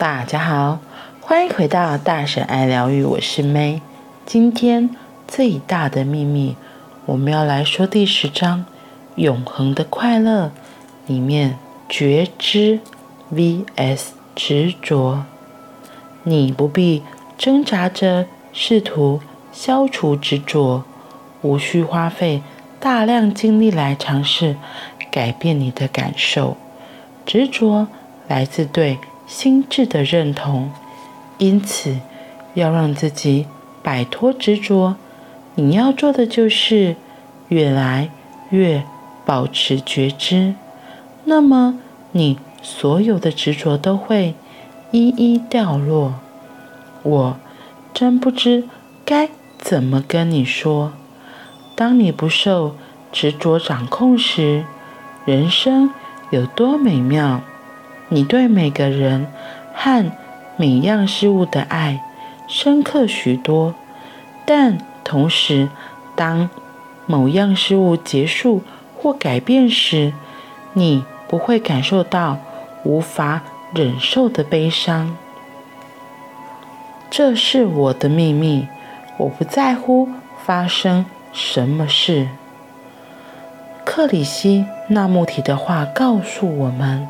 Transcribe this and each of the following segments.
大家好，欢迎回到大婶爱疗愈，我是 May。今天最大的秘密，我们要来说第十章《永恒的快乐》里面觉知 vs 执着。你不必挣扎着试图消除执着，无需花费大量精力来尝试改变你的感受。执着来自对心智的认同，因此要让自己摆脱执着，你要做的就是越来越保持觉知。那么，你所有的执着都会一一掉落。我真不知该怎么跟你说。当你不受执着掌控时，人生有多美妙。你对每个人和每样事物的爱深刻许多，但同时，当某样事物结束或改变时，你不会感受到无法忍受的悲伤。这是我的秘密，我不在乎发生什么事。克里希那穆提的话告诉我们。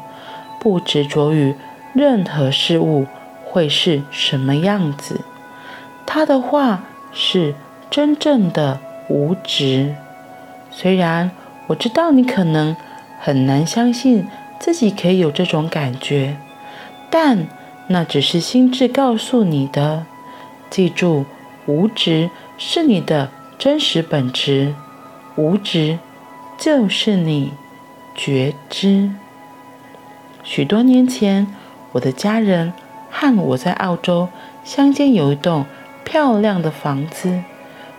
不执着于任何事物会是什么样子，他的话是真正的无执。虽然我知道你可能很难相信自己可以有这种感觉，但那只是心智告诉你的。记住，无执是你的真实本质，无执就是你觉知。许多年前，我的家人和我在澳洲乡间有一栋漂亮的房子。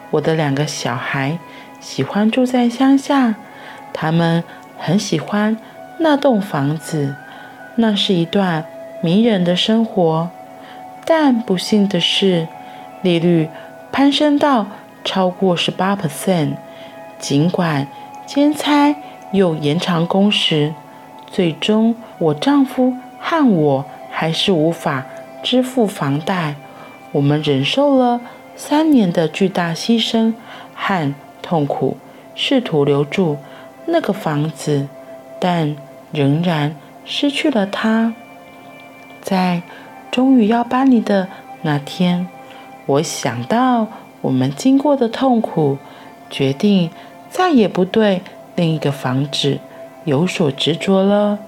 我的两个小孩喜欢住在乡下，他们很喜欢那栋房子，那是一段迷人的生活。但不幸的是，利率攀升到超过十八 percent，尽管兼差又延长工时。最终，我丈夫和我还是无法支付房贷。我们忍受了三年的巨大牺牲和痛苦，试图留住那个房子，但仍然失去了它。在终于要搬离的那天，我想到我们经过的痛苦，决定再也不对另一个房子。有所执着了，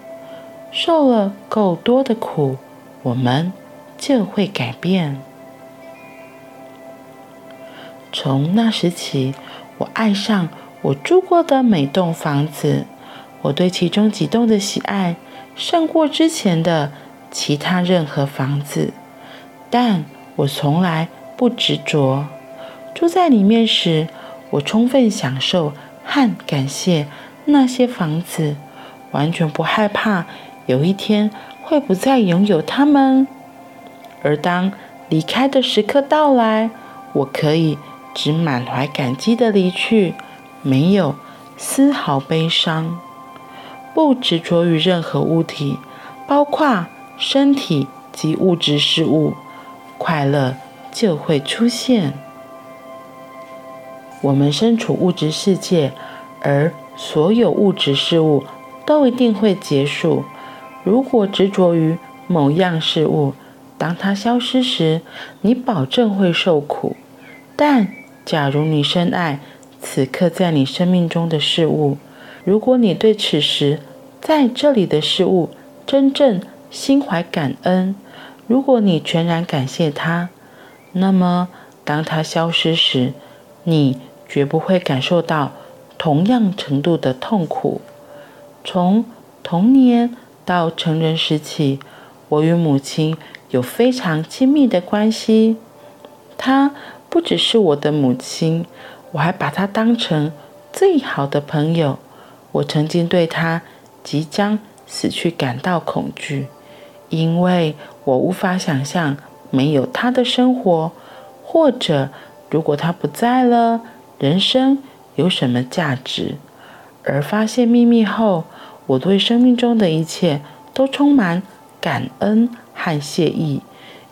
受了够多的苦，我们就会改变。从那时起，我爱上我住过的每栋房子。我对其中几栋的喜爱胜过之前的其他任何房子，但我从来不执着。住在里面时，我充分享受和感谢。那些房子，完全不害怕有一天会不再拥有它们。而当离开的时刻到来，我可以只满怀感激地离去，没有丝毫悲伤。不执着于任何物体，包括身体及物质事物，快乐就会出现。我们身处物质世界，而所有物质事物都一定会结束。如果执着于某样事物，当它消失时，你保证会受苦。但假如你深爱此刻在你生命中的事物，如果你对此时在这里的事物真正心怀感恩，如果你全然感谢它，那么当它消失时，你绝不会感受到。同样程度的痛苦。从童年到成人时期，我与母亲有非常亲密的关系。她不只是我的母亲，我还把她当成最好的朋友。我曾经对她即将死去感到恐惧，因为我无法想象没有她的生活，或者如果她不在了，人生。有什么价值？而发现秘密后，我对生命中的一切都充满感恩和谢意，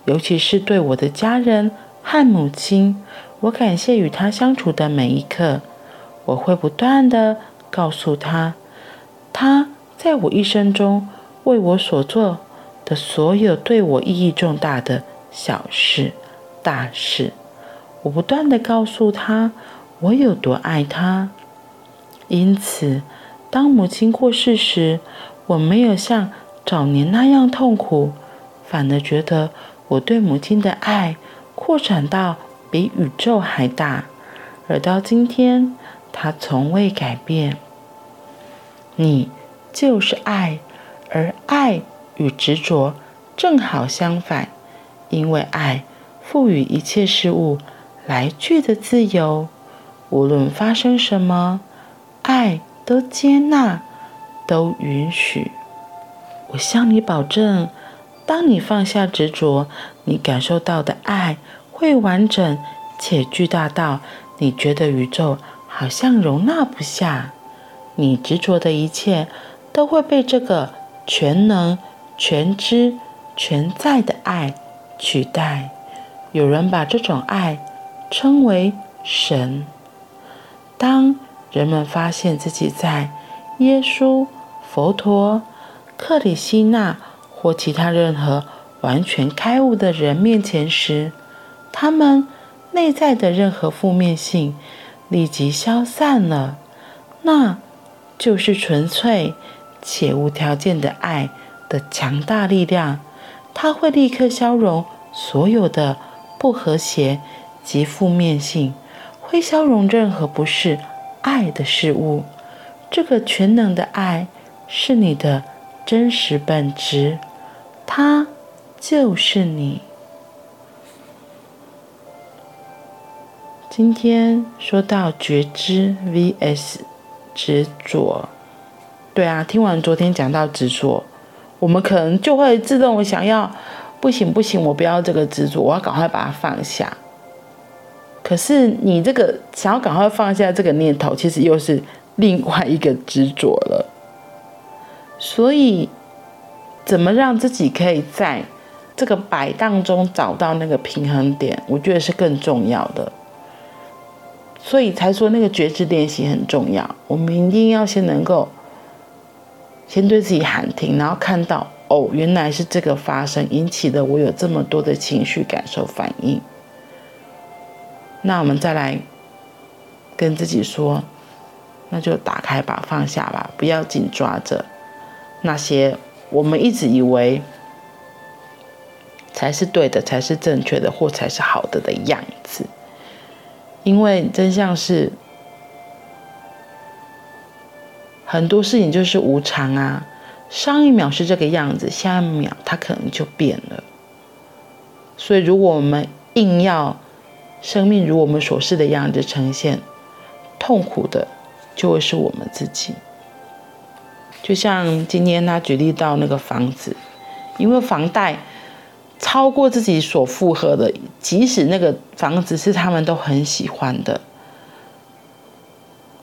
尤其是对我的家人和母亲，我感谢与他相处的每一刻。我会不断地告诉他，他在我一生中为我所做的所有对我意义重大的小事、大事。我不断地告诉他，我有多爱他。因此，当母亲过世时，我没有像早年那样痛苦，反而觉得我对母亲的爱扩展到比宇宙还大，而到今天，它从未改变。你就是爱，而爱与执着正好相反，因为爱赋予一切事物来去的自由，无论发生什么，爱都接纳，都允许。我向你保证，当你放下执着，你感受到的爱会完整且巨大到你觉得宇宙好像容纳不下。你执着的一切都会被这个全能、全知、全在的爱取代。有人把这种爱称为神。当人们发现自己在耶稣、佛陀、克里希那或其他任何完全开悟的人面前时，他们内在的任何负面性立即消散了。那就是纯粹且无条件的爱的强大力量，它会立刻消融所有的不和谐及负面性，会消融任何不是爱的事物。这个全能的爱是你的。真实本质，它就是你。今天说到觉知 vs 执着，对啊，听完昨天讲到执着，我们可能就会自动想要，不行不行，我不要这个执着，我要赶快把它放下。可是你这个想要赶快放下这个念头，其实又是另外一个执着了。所以，怎么让自己可以在这个摆荡中找到那个平衡点？我觉得是更重要的。所以才说那个觉知练习很重要。我们一定要先能够先对自己喊停，然后看到哦，原来是这个发生引起的，我有这么多的情绪感受反应。那我们再来跟自己说，那就打开吧，放下吧，不要紧抓着。那些我们一直以为才是对的，才是正确的，或才是好的的样子，因为真相是很多事情就是无常啊。上一秒是这个样子，下一秒它可能就变了。所以，如果我们硬要生命如我们所示的样子呈现，痛苦的就会是我们自己。就像今天他举例到那个房子，因为房贷超过自己所负荷的，即使那个房子是他们都很喜欢的，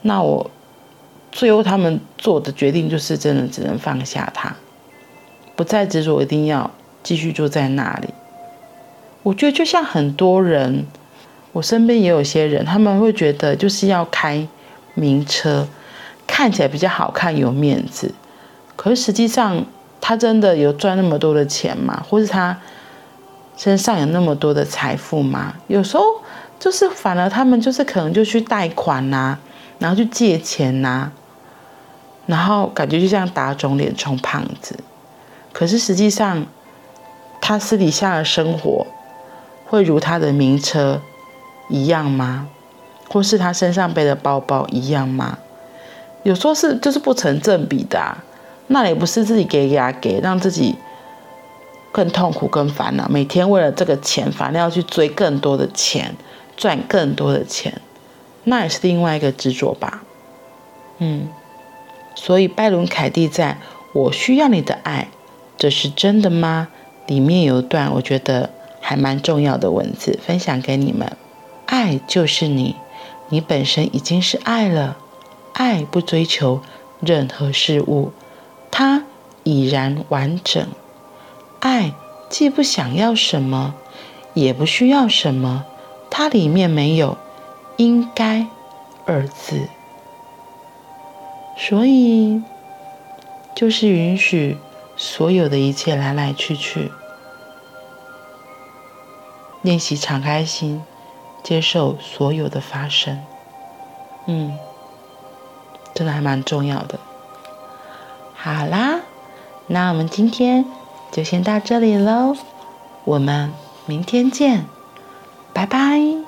那我最后他们做的决定就是真的只能放下它，不再执着一定要继续住在那里。我觉得就像很多人，我身边也有些人，他们会觉得就是要开名车。看起来比较好看，有面子，可是实际上他真的有赚那么多的钱吗？或是他身上有那么多的财富吗？有时候就是反而他们就是可能就去贷款呐、啊，然后去借钱呐、啊，然后感觉就像打肿脸充胖子。可是实际上他私底下的生活会如他的名车一样吗？或是他身上背的包包一样吗？有时候是就是不成正比的啊，那也不是自己给给给，让自己更痛苦、更烦恼。每天为了这个钱，反而要去追更多的钱，赚更多的钱，那也是另外一个执着吧。嗯，所以拜伦凯蒂在我需要你的爱，这是真的吗？里面有一段我觉得还蛮重要的文字，分享给你们：爱就是你，你本身已经是爱了。爱不追求任何事物，它已然完整。爱既不想要什么，也不需要什么，它里面没有“应该”二字，所以就是允许所有的一切来来去去，练习敞开心，接受所有的发生。嗯，真的还蛮重要的。好啦，那我们今天就先到这里喽，我们明天见，拜拜。